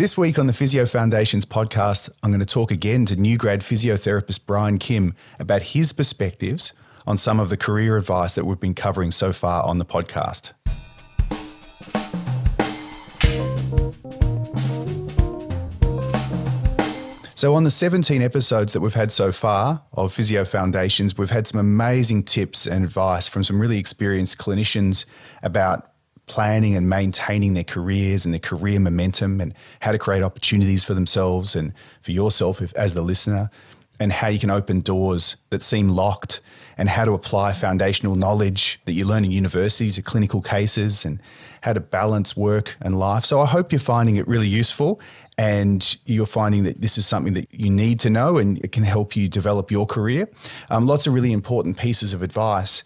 This week on the Physio Foundations podcast, I'm going to talk again to new grad physiotherapist Brian Kim about his perspectives on some of the career advice that we've been covering so far on the podcast. So, on the 17 episodes that we've had so far of Physio Foundations, we've had some amazing tips and advice from some really experienced clinicians about planning and maintaining their careers and their career momentum and how to create opportunities for themselves and for yourself if, as the listener and how you can open doors that seem locked and how to apply foundational knowledge that you learn in universities to clinical cases and how to balance work and life. So I hope you're finding it really useful and you're finding that this is something that you need to know and it can help you develop your career. Um, lots of really important pieces of advice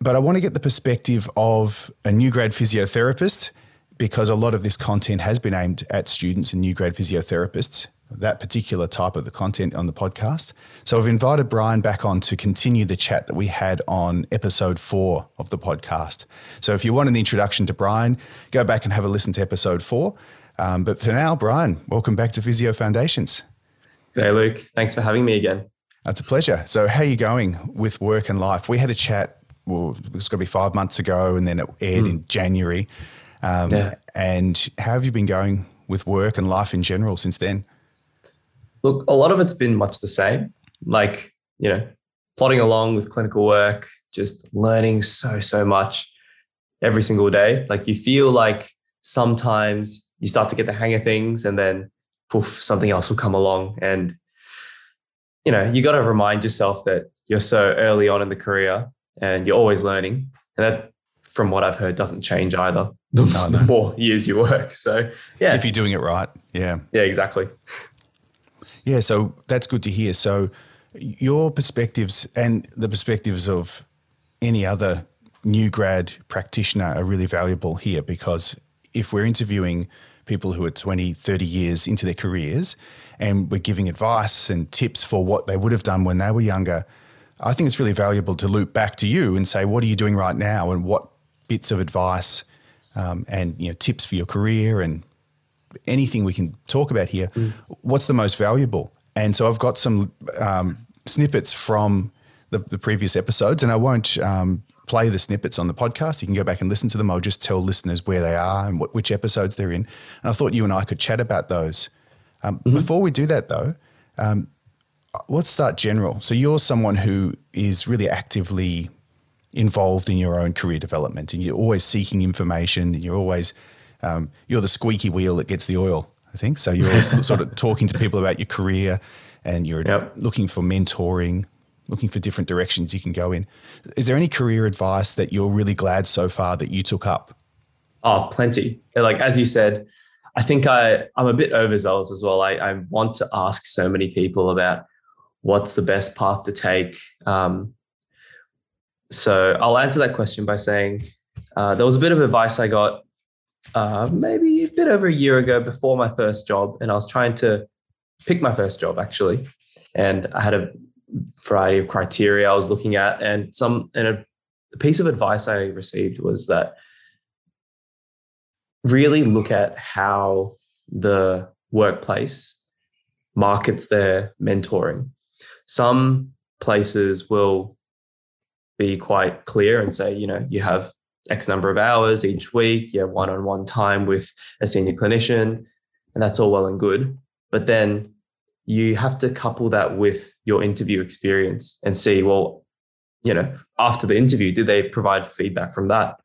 but I want to get the perspective of a new grad physiotherapist because a lot of this content has been aimed at students and new grad physiotherapists, that particular type of the content on the podcast. So I've invited Brian back on to continue the chat that we had on episode four of the podcast. So if you want an introduction to Brian, go back and have a listen to episode four. Um, but for now, Brian, welcome back to Physio Foundations. G'day, Luke. Thanks for having me again. That's a pleasure. So, how are you going with work and life? We had a chat well, it was going to be five months ago, and then it aired mm. in January. Um, yeah. And how have you been going with work and life in general since then? Look, a lot of it's been much the same. Like, you know, plodding along with clinical work, just learning so, so much every single day. Like, you feel like sometimes you start to get the hang of things, and then poof, something else will come along. And, you know, you got to remind yourself that you're so early on in the career and you're always learning. And that, from what I've heard, doesn't change either. The, no, no. more years you work. So yeah, if you're doing it right, yeah, yeah, exactly. Yeah, so that's good to hear. So your perspectives and the perspectives of any other new grad practitioner are really valuable here because if we're interviewing people who are 20, 30 years into their careers and we're giving advice and tips for what they would have done when they were younger, I think it's really valuable to loop back to you and say, what are you doing right now, and what bits of advice um, and you know tips for your career and anything we can talk about here. Mm. What's the most valuable? And so I've got some um, snippets from the, the, previous episodes, and I won't um, play the snippets on the podcast. You can go back and listen to them. I'll just tell listeners where they are and what, which episodes they're in. And I thought you and I could chat about those. Um, mm-hmm. Before we do that, though, um, let's start general. So you're someone who is really actively involved in your own career development, and you're always seeking information. And you're always um, you're the squeaky wheel that gets the oil. I think so. You're always sort of talking to people about your career, and you're yep. looking for mentoring, looking for different directions you can go in. Is there any career advice that you're really glad so far that you took up? Oh, plenty. Like as you said, I think I I'm a bit overzealous as well. I, I want to ask so many people about what's the best path to take? Um, so I'll answer that question by saying uh, there was a bit of advice I got uh, maybe a bit over a year ago before my first job, and I was trying to pick my first job actually, and I had a variety of criteria I was looking at, and some and a, a piece of advice I received was that really look at how the workplace markets their mentoring some places will be quite clear and say, you know, you have X number of hours each week, you have one on one time with a senior clinician, and that's all well and good. But then you have to couple that with your interview experience and see, well, you know, after the interview, did they provide feedback from that?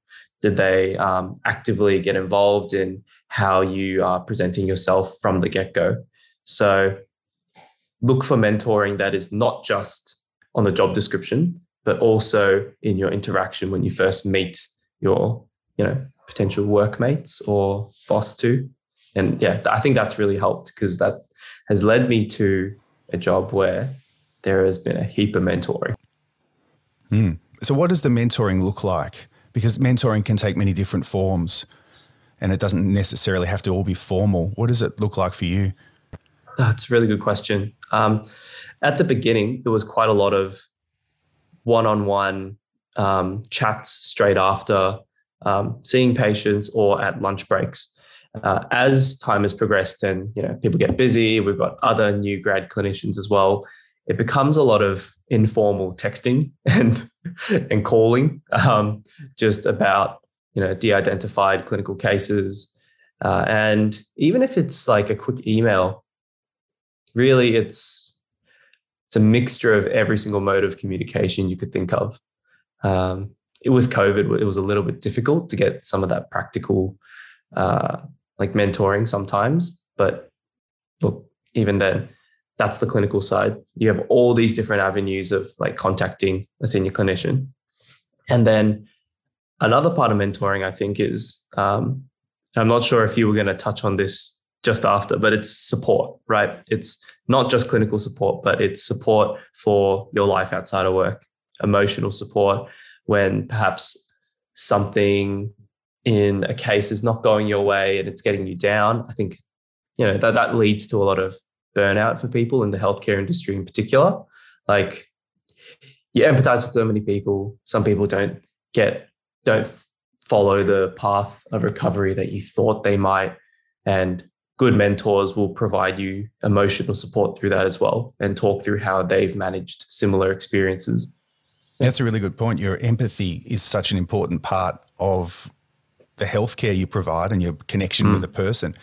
Did they um, actively get involved in how you are presenting yourself from the get go? So look for mentoring that is not just on the job description, but also in your interaction when you first meet your, you know, potential workmates or boss too. And yeah, I think that's really helped because that has led me to a job where there has been a heap of mentoring. Hmm. So, what does the mentoring look like? Because mentoring can take many different forms and it doesn't necessarily have to all be formal. What does it look like for you? That's a really good question. Um, at the beginning, there was quite a lot of one-on-one um, chats straight after um, seeing patients or at lunch breaks. uh, as time has progressed and you know people get busy, we've got other new grad clinicians as well. It becomes a lot of informal texting and and calling, um, just about you know de-identified clinical cases, uh, and even if it's like a quick email, really it's it's a mixture of every single mode of communication you could think of. Um, with COVID, it was a little bit difficult to get some of that practical uh, like mentoring sometimes. But look, even then, that's the clinical side. You have all these different avenues of like contacting a senior clinician. And then another part of mentoring, I think, is um, I'm not sure if you were going to touch on this just after, but it's support, right? It's not just clinical support, but it's support for your life outside of work, emotional support when perhaps something in a case is not going your way and it's getting you down, I think you know that that leads to a lot of burnout for people in the healthcare industry in particular. Like you empathize with so many people. Some people don't get don't follow the path of recovery that you thought they might, and good mentors will provide you emotional support through that as well and talk through how they've managed similar experiences. That's a really good point. Your empathy is such an important part of the healthcare you provide and your connection mm. with the person.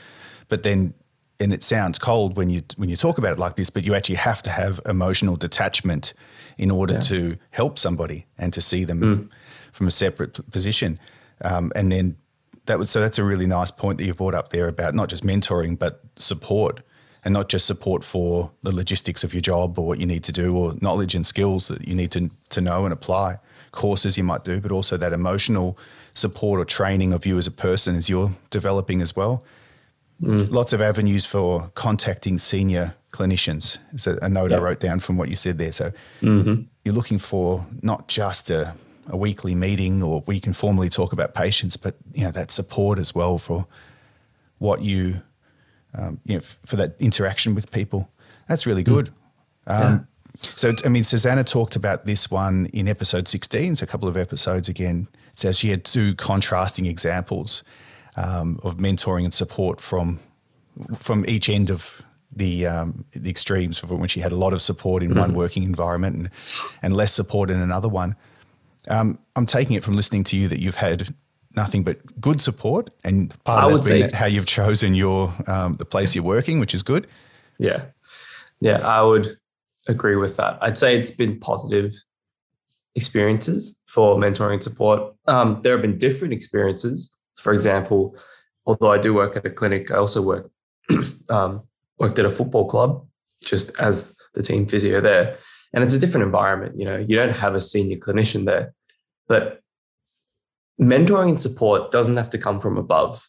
But then, and it sounds cold when you when you talk about it like this, but you actually have to have emotional detachment in order yeah. to help somebody and to see them mm. from a separate position. Um, and then that was so that's a really nice point that you brought up there about not just mentoring but support and not just support for the logistics of your job or what you need to do or knowledge and skills that you need to, to know and apply courses you might do but also that emotional support or training of you as a person as you're developing as well. Mm. Lots of avenues for contacting senior clinicians. It's a, a note yep. I wrote down from what you said there. So mm-hmm. you're looking for not just a, a weekly meeting or we can formally talk about patients, but you know that support as well for what you, um, you know, f- for that interaction with people. That's really good. Mm. Um, yeah. So I mean, Susanna talked about this one in episode 16. So a couple of episodes again so she had two contrasting examples um, of mentoring and support from from each end of the um, the extremes. When she had a lot of support in mm-hmm. one working environment and and less support in another one. Um, I'm taking it from listening to you that you've had nothing but good support, and part of that's been how you've chosen your um, the place you're working, which is good. Yeah, yeah, I would agree with that. I'd say it's been positive experiences for mentoring and support. Um, there have been different experiences. For example, although I do work at a clinic, I also work um, worked at a football club just as the team physio there, and it's a different environment. You know, you don't have a senior clinician there, but mentoring and support doesn't have to come from above.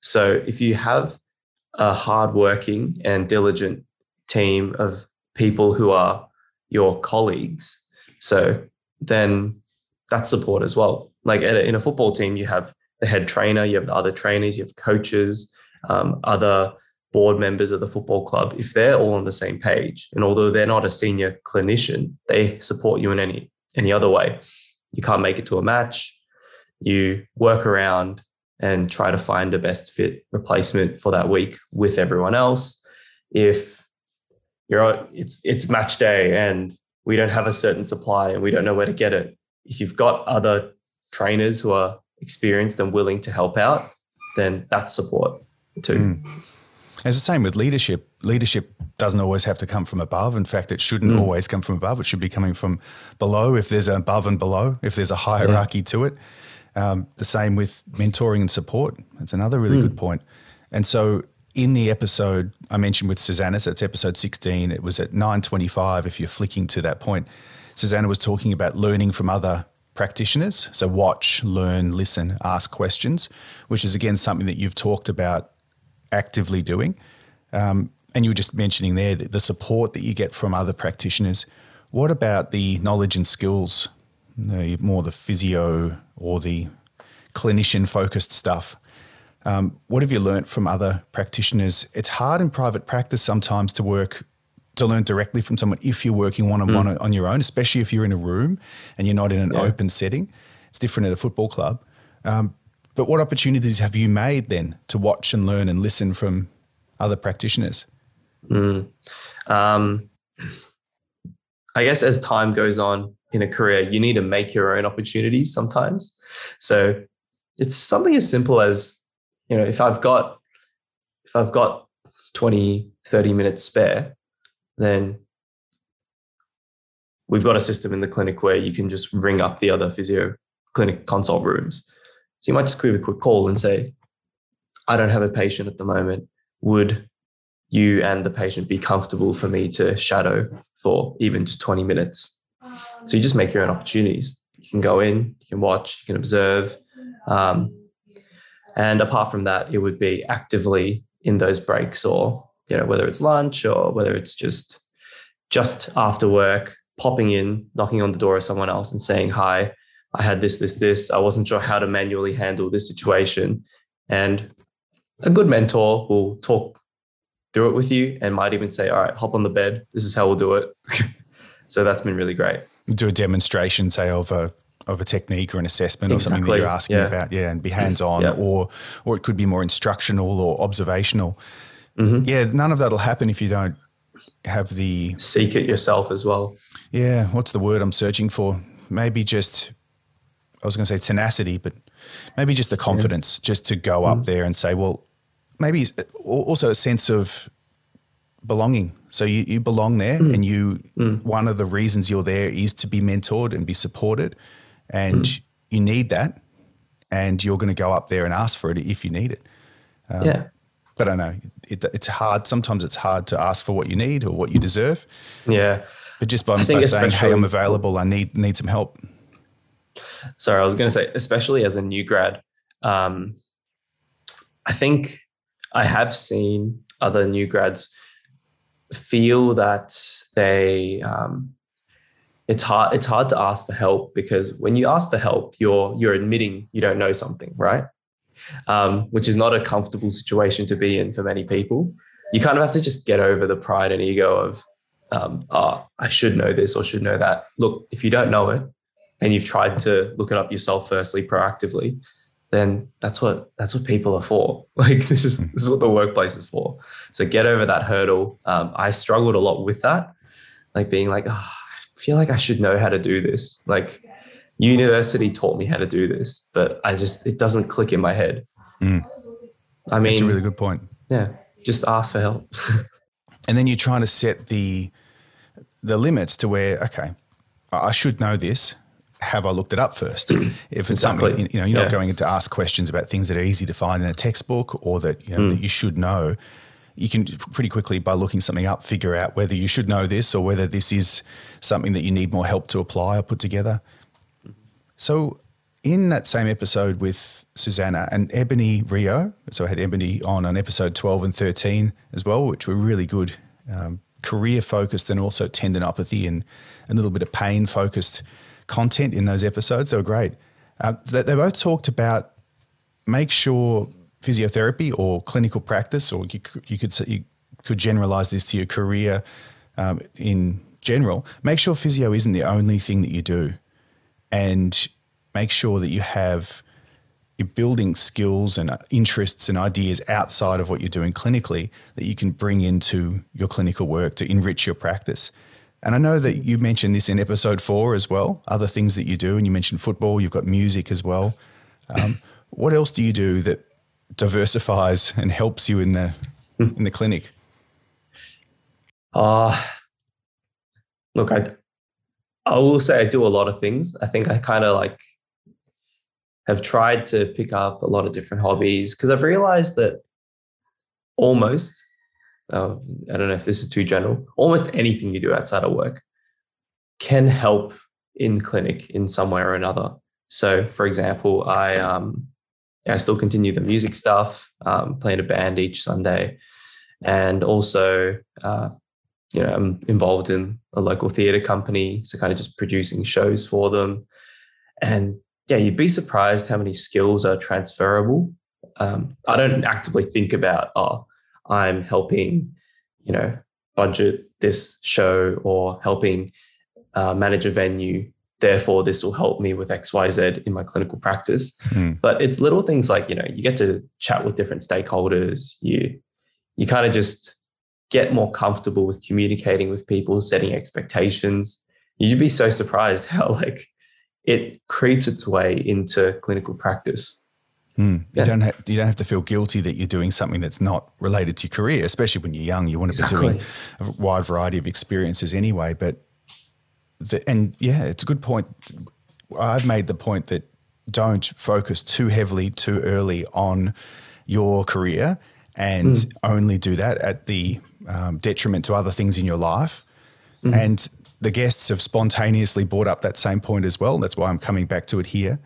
So if you have a hardworking and diligent team of people who are your colleagues, so then that's support as well. Like a, in a football team, you have the head trainer, you have the other trainers, you have coaches, um, other board members of the football club. If they're all on the same page, and although they're not a senior clinician, they support you in any any other way. You can't make it to a match. You work around and try to find a best fit replacement for that week with everyone else. If you're it's it's match day and we don't have a certain supply and we don't know where to get it. If you've got other trainers who are experienced and willing to help out, then that's support too. Mm. It's the same with leadership. Leadership doesn't always have to come from above. In fact, it shouldn't mm. always come from above. It should be coming from below if there's an above and below, if there's a hierarchy yeah. to it. Um, the same with mentoring and support. That's another really mm. good point. And so in the episode I mentioned with Susanna, so it's episode 16, it was at 9.25 if you're flicking to that point, Susanna was talking about learning from other practitioners. So watch, learn, listen, ask questions, which is again something that you've talked about actively doing. Um, and you were just mentioning there the support that you get from other practitioners. What about the knowledge and skills, the, more the physio or the clinician focused stuff? Um, what have you learnt from other practitioners? It's hard in private practice sometimes to work to learn directly from someone if you're working one on one on your own, especially if you're in a room and you're not in an yeah. open setting. It's different at a football club. Um, But what opportunities have you made then to watch and learn and listen from other practitioners? Mm. Um, I guess as time goes on in a career, you need to make your own opportunities sometimes. So it's something as simple as, you know, if I've got if I've got 20, 30 minutes spare, then we've got a system in the clinic where you can just ring up the other physio clinic consult rooms. So you might just give a quick call and say, I don't have a patient at the moment. Would you and the patient be comfortable for me to shadow for even just 20 minutes? So you just make your own opportunities. You can go in, you can watch, you can observe. Um, and apart from that, it would be actively in those breaks or, you know, whether it's lunch or whether it's just just after work, popping in, knocking on the door of someone else and saying, hi, I had this, this, this. I wasn't sure how to manually handle this situation. And a good mentor will talk through it with you and might even say, all right, hop on the bed. This is how we'll do it. so that's been really great. Do a demonstration, say, of a of a technique or an assessment exactly. or something that you're asking yeah. about, yeah, and be hands on, yeah. or or it could be more instructional or observational. Mm-hmm. Yeah, none of that'll happen if you don't have the seek it yourself as well. Yeah, what's the word I'm searching for? Maybe just I was going to say tenacity, but maybe just the confidence, yeah. just to go mm. up there and say, well, maybe also a sense of belonging. So you, you belong there, mm. and you mm. one of the reasons you're there is to be mentored and be supported, and mm. you need that, and you're going to go up there and ask for it if you need it. Um, yeah. But I know it, it's hard. Sometimes it's hard to ask for what you need or what you deserve. Yeah. But just by, by saying, "Hey, I'm available. I need need some help." Sorry, I was going to say, especially as a new grad, um, I think I have seen other new grads feel that they um, it's hard it's hard to ask for help because when you ask for help, you're you're admitting you don't know something, right? Um, which is not a comfortable situation to be in for many people. You kind of have to just get over the pride and ego of, um, oh, I should know this or should know that. Look, if you don't know it, and you've tried to look it up yourself firstly proactively then that's what that's what people are for. Like this is this is what the workplace is for. So get over that hurdle. Um, i struggled a lot with that like being like oh, i feel like i should know how to do this. Like university taught me how to do this but i just it doesn't click in my head. Mm. i mean that's a really good point. yeah just ask for help. And then you're trying to set the the limits to where okay i should know this have I looked it up first? if it's exactly. something you know, you're yeah. not going to ask questions about things that are easy to find in a textbook or that you know mm. that you should know. You can pretty quickly, by looking something up, figure out whether you should know this or whether this is something that you need more help to apply or put together. So, in that same episode with Susanna and Ebony Rio, so I had Ebony on on episode 12 and 13 as well, which were really good, um, career focused and also tendinopathy and a little bit of pain focused content in those episodes. They were great. Uh, they, both talked about make sure physiotherapy or clinical practice, or you, you could you could generalize this to your career um, in general. Make sure physio isn't the only thing that you do, and make sure that you have you're building skills and interests and ideas outside of what you're doing clinically that you can bring into your clinical work to enrich your practice. And I know that you mentioned this in episode four as well, other things that you do. And you mentioned football, you've got music as well. Um, what else do you do that diversifies and helps you in the in the clinic? Uh look, I I will say I do a lot of things. I think I kind of like have tried to pick up a lot of different hobbies because I've realized that almost uh, I don't know if this is too general, almost anything you do outside of work can help in clinic in some way or another. So, for example, I um, I still continue the music stuff, um, playing a band each Sunday, and also, uh, you know, I'm involved in a local theatre company, so kind of just producing shows for them. And yeah, you'd be surprised how many skills are transferable. Um, I don't actively think about, oh, I'm helping, you know, budget this show or helping uh, manage a venue. Therefore this will help me with xyz in my clinical practice. Mm. but it's little things like you know you get to chat with different stakeholders. You you kind of just get more comfortable with communicating with people setting expectations. You'd be so surprised how like it creeps its way into clinical practice Mm. Yeah. You don't have, you don't have to feel guilty that you're doing something that's not related to your career, especially when you're young. You want to be doing a wide variety of experiences anyway. But the, and yeah, it's a good point. I've made the point that don't focus too heavily too early on your career and only do that at the um, detriment to other things in your life. And the guests have spontaneously brought up that same point as well. That's why I'm coming back to it here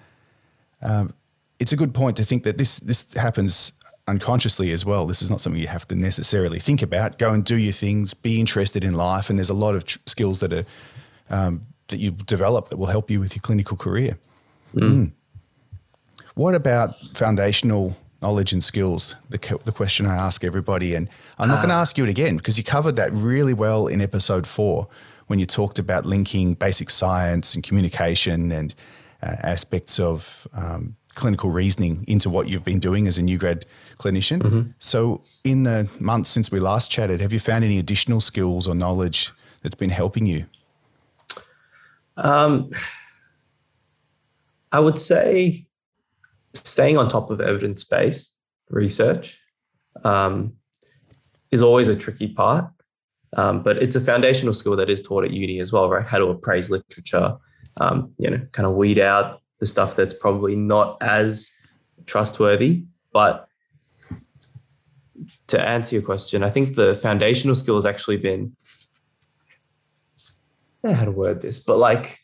it's a good point to think that this this happens unconsciously as well. This is not something you have to necessarily think about. Go and do your things. Be interested in life, and there's a lot of tr- skills that are um, that you develop that will help you with your clinical career. Mm. What about foundational knowledge and skills? The, co- the question I ask everybody, and I'm not going to ask you it again because you covered that really well in episode four when you talked about linking basic science and communication and uh, aspects of um, clinical reasoning into what you've been doing as a new grad clinician. So, in the months since we last chatted, have you found any additional skills or knowledge that's been helping you? Um, I would say staying on top of evidence based research um, is always a tricky part, um, but it's a foundational skill that is taught at uni as well, right? How to appraise literature, um, you know, kind of weed out the stuff that's probably not as trustworthy. But to answer your question, I think the foundational skill has actually been I don't know how to word this, but like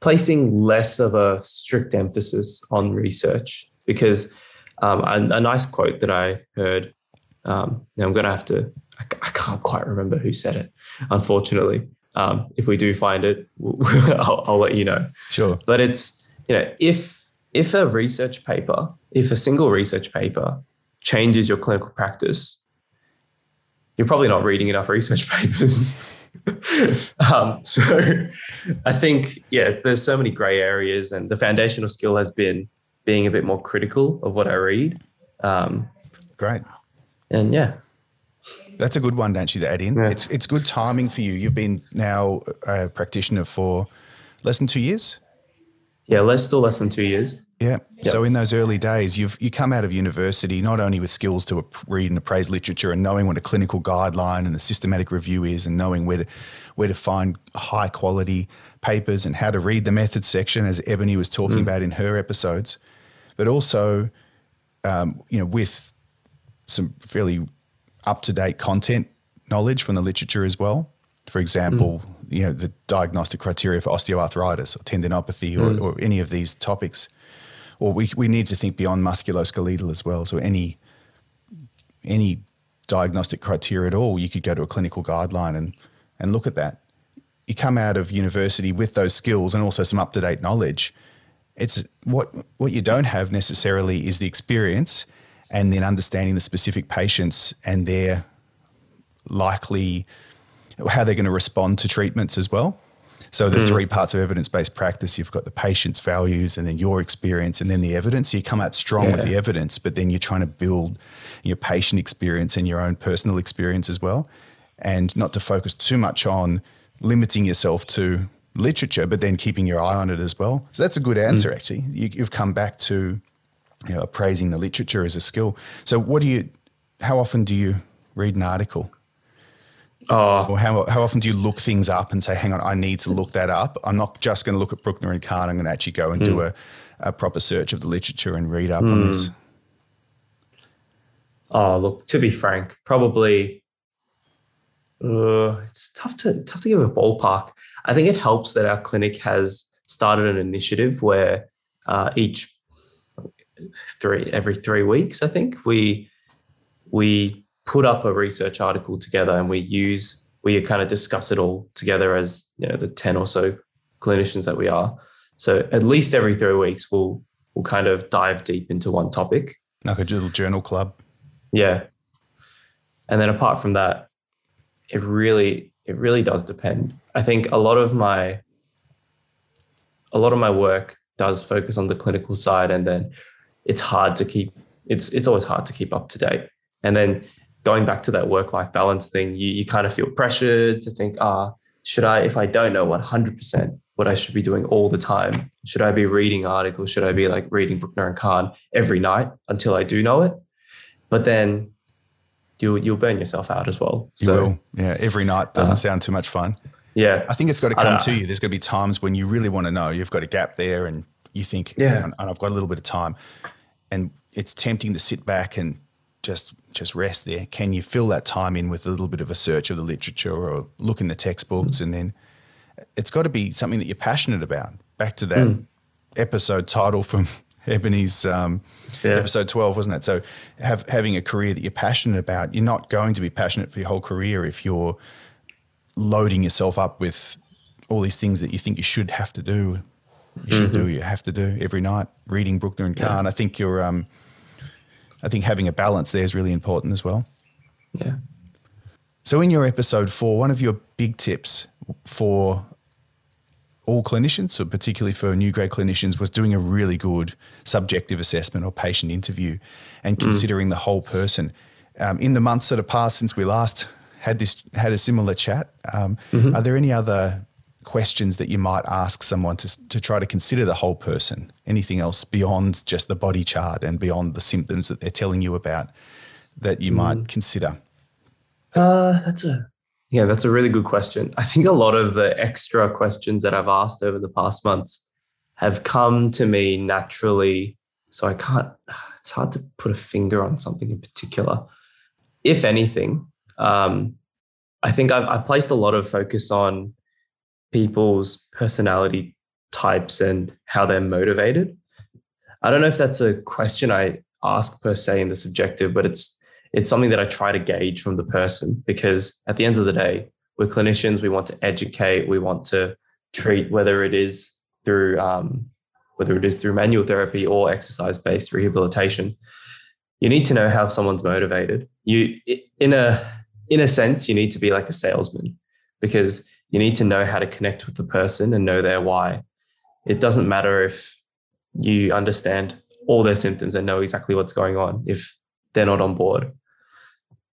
placing less of a strict emphasis on research because um, a, a nice quote that I heard, um, I'm going to have to, I, I can't quite remember who said it, unfortunately. Um, if we do find it, I'll, I'll let you know. Sure. But it's, you know, if if a research paper, if a single research paper changes your clinical practice, you're probably not reading enough research papers. um, so I think, yeah, there's so many gray areas, and the foundational skill has been being a bit more critical of what I read. Um, Great. and yeah, That's a good one, don't you, to add in? Yeah. It's it's good timing for you. You've been now a practitioner for less than two years. yeah, less still less than two years. Yeah. So in those early days, you've you come out of university not only with skills to read and appraise literature and knowing what a clinical guideline and a systematic review is, and knowing where to where to find high quality papers and how to read the methods section, as Ebony was talking about in her episodes, but also, um, you know, with some fairly up to date content knowledge from the literature as well. For example, mm. you know, the diagnostic criteria for osteoarthritis or tendinopathy or, mm. or any of these topics. Or we, we need to think beyond musculoskeletal as well. So any any diagnostic criteria at all, you could go to a clinical guideline and, and look at that. You come out of university with those skills and also some up to date knowledge. It's what what you don't have necessarily is the experience and then understanding the specific patients and their likely how they're going to respond to treatments as well. So the hmm. three parts of evidence-based practice, you've got the patient's values and then your experience and then the evidence. So You come out strong with the evidence, but then you're trying to build your patient experience and your own personal experience as well. And not to focus too much on limiting yourself to literature, but then keeping your eye on it as well. So that's a good hmm. answer, actually. You, you've come back to you know, appraising the literature as a skill. So what do you, how often do you read an article? Oh, Or how, how often do you look things up and say, hang on, I need to look that up? I'm not just going to look at Brukner and Khan. I'm going to actually go and do a, a proper search of the literature and read up on this. Oh, look, to be frank, probably uh, it's tough to tough to give a ballpark. I think it helps that our clinic has started an initiative where uh, each three every three weeks, I think we we put up a research article together and we use we kind of discuss it all together as you know the ten or so clinicians that we are. So at least every three weeks, we'll we'll kind of dive deep into one topic. Like a little journal club. Yeah. And then apart from that, it really it really does depend. I think a lot of my a lot of my work does focus on the clinical side, and then it's hard to keep. It's it's always hard to keep up to date. And then going back to that work life balance thing, you you kind of feel pressured to think, ah, should I if I don't know 100 percent what I should be doing all the time? Should I be reading articles? Should I be like reading Brukner and Khan every night until I do know it? But then you'll you'll burn yourself out as well. So yeah, every night doesn't uh, sound too much fun. Yeah, I think it's got to come to you. There's going to be times when you really want to know. You've got a gap there, and you think, yeah, and I've got a little bit of time, and it's tempting to sit back and just just rest there. Can you fill that time in with a little bit of a search of the literature or look in the textbooks, mm. and then it's got to be something that you're passionate about. Back to that mm. episode title from Ebony's um, yeah. episode 12, wasn't it? So, have, having a career that you're passionate about, you're not going to be passionate for your whole career if you're loading yourself up with all these things that you think you should have to do. You should mm-hmm. do, you have to do every night, reading Brukner and Khan. Yeah. I think you're, um, I think having a balance there is really important as well. Yeah. So, in your episode four, one of your big tips for all clinicians, so particularly for new grad clinicians, was doing a really good subjective assessment or patient interview and mm. considering mm. the whole person. Um, in the months that have passed since we last had this had a similar chat, um, mm-hmm. are there any other questions that you might ask someone to to try to consider the whole person? Anything else beyond just the body chart and beyond the symptoms that they're telling you about that you mm. might consider? Uh, that's a yeah, that's a really good question. I think a lot of the extra questions that I've asked over the past months have come to me naturally. So I can't, it's hard to put a finger on something in particular. If anything, um, I think I've, I've placed a lot of focus on people's personality types and how they're motivated. I don't know if that's a question I ask per se in the subjective, but it's it's something that I try to gauge from the person because at the end of the day, we're clinicians. We want to educate. We want to treat whether it is through um, whether it is through manual therapy or exercise based rehabilitation. You need to know how someone's motivated. You in a in a sense, you need to be like a salesman because you need to know how to connect with the person and know their why. It doesn't matter if you understand all their symptoms and know exactly what's going on if they're not on board.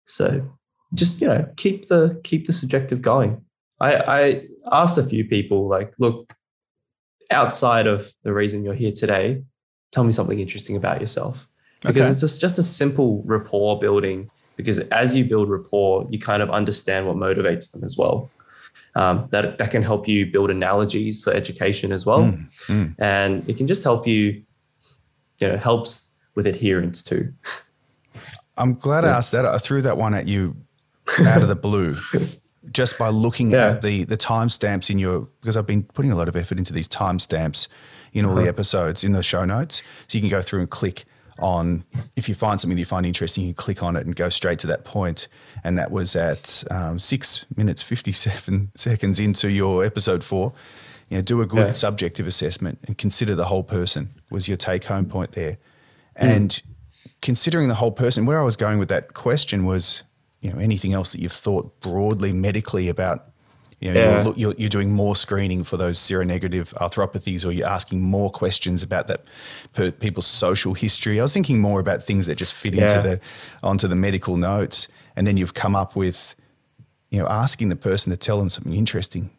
So just you know keep the keep the subjective going. I, I asked a few people like, look, outside of the reason you're here today, tell me something interesting about yourself because okay. it's just, just a simple rapport building. Because as you build rapport, you kind of understand what motivates them as well. Um, that that can help you build analogies for education as well, mm, mm. and it can just help you, you know, helps with adherence too. I'm glad yeah. I asked that. I threw that one at you out of the blue. Just by looking yeah. at the the timestamps in your because I've been putting a lot of effort into these timestamps in all uh-huh. the episodes in the show notes, so you can go through and click on if you find something that you find interesting, you click on it and go straight to that point. And that was at um, six minutes fifty seven seconds into your episode four. You know, do a good yeah. subjective assessment and consider the whole person was your take home point there, mm. and considering the whole person, where I was going with that question was, you know, anything else that you've thought broadly medically about, you know, yeah. you're, you're, you're, doing more screening for those seronegative arthropathies, or you're asking more questions about that per people's social history. I was thinking more about things that just fit yeah. into the onto the medical notes, and then you've come up with, you know, asking the person to tell them something interesting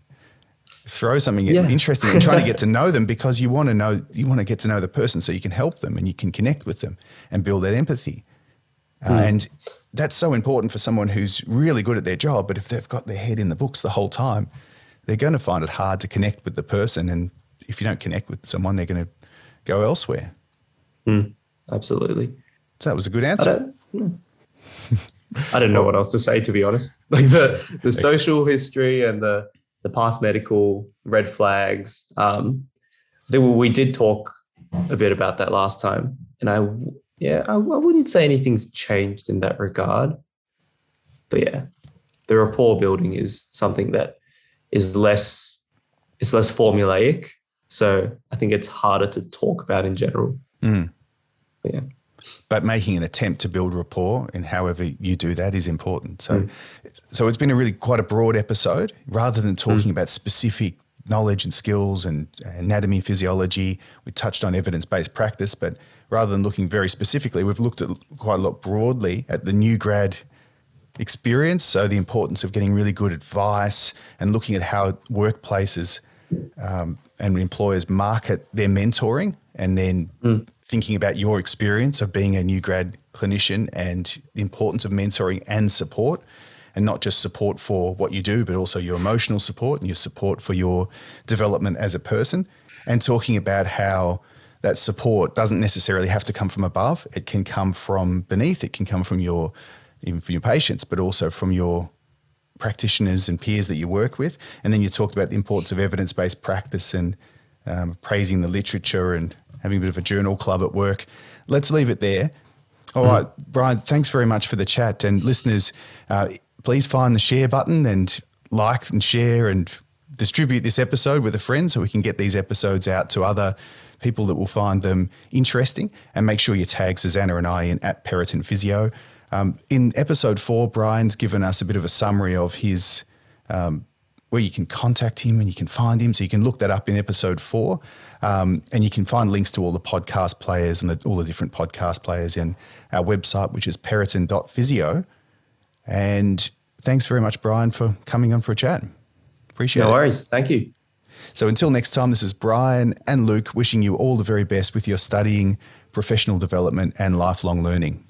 throw something yeah. interesting and trying to get to know them because you want to know you want to get to know the person so you can help them and you can connect with them and build that empathy. Mm. Uh, and that's so important for someone who's really good at their job, but if they've got their head in the books the whole time, they're going to find it hard to connect with the person. And if you don't connect with someone, they're going to go elsewhere. Mm, absolutely. So that was a good answer. I don't, I don't know what else to say, to be honest. Like the, the social history and the the past medical red flags. Um, we did talk a bit about that last time, and I yeah I, I wouldn't say anything's changed in that regard, but yeah, the rapport building is something that is less it's less formulaic. So I think it's harder to talk about in general. Mm. yeah but making an attempt to build rapport and however you do that is important. So, mm. so it's been a really quite a broad episode rather than talking mm. about specific knowledge and skills and anatomy, physiology. We touched on evidence based practice, but rather than looking very specifically, we've looked at quite a lot broadly at the new grad experience. So, the importance of getting really good advice and looking at how workplaces um, and employers market their mentoring, and then mm. thinking about your experience of being a new grad clinician and the importance of mentoring and support. And not just support for what you do, but also your emotional support and your support for your development as a person. And talking about how that support doesn't necessarily have to come from above. It can come from beneath. It can come from your even from your patients, but also from your practitioners and peers that you work with. And then you talked about the importance of evidence based practice and um, praising the literature and having a bit of a journal club at work. Let's leave it there. All mm. right, Brian, thanks very much for the chat. And listeners, uh, please find the share button and like and share and distribute this episode with a friend so we can get these episodes out to other people that will find them interesting. And make sure you tag Susanna and I in at Perraton Physio. Um, in episode four, Brian's given us a bit of a summary of his um, where you can contact him and you can find him. So you can look that up in episode four, um, and you can find links to all the podcast players and the, all the different podcast players in our website, which is perraton.physio. And thanks very much, Brian, for coming on for a chat. Appreciate no it. No worries. Thank you. So until next time, this is Brian and Luke wishing you all the very best with your studying, professional development, and lifelong learning.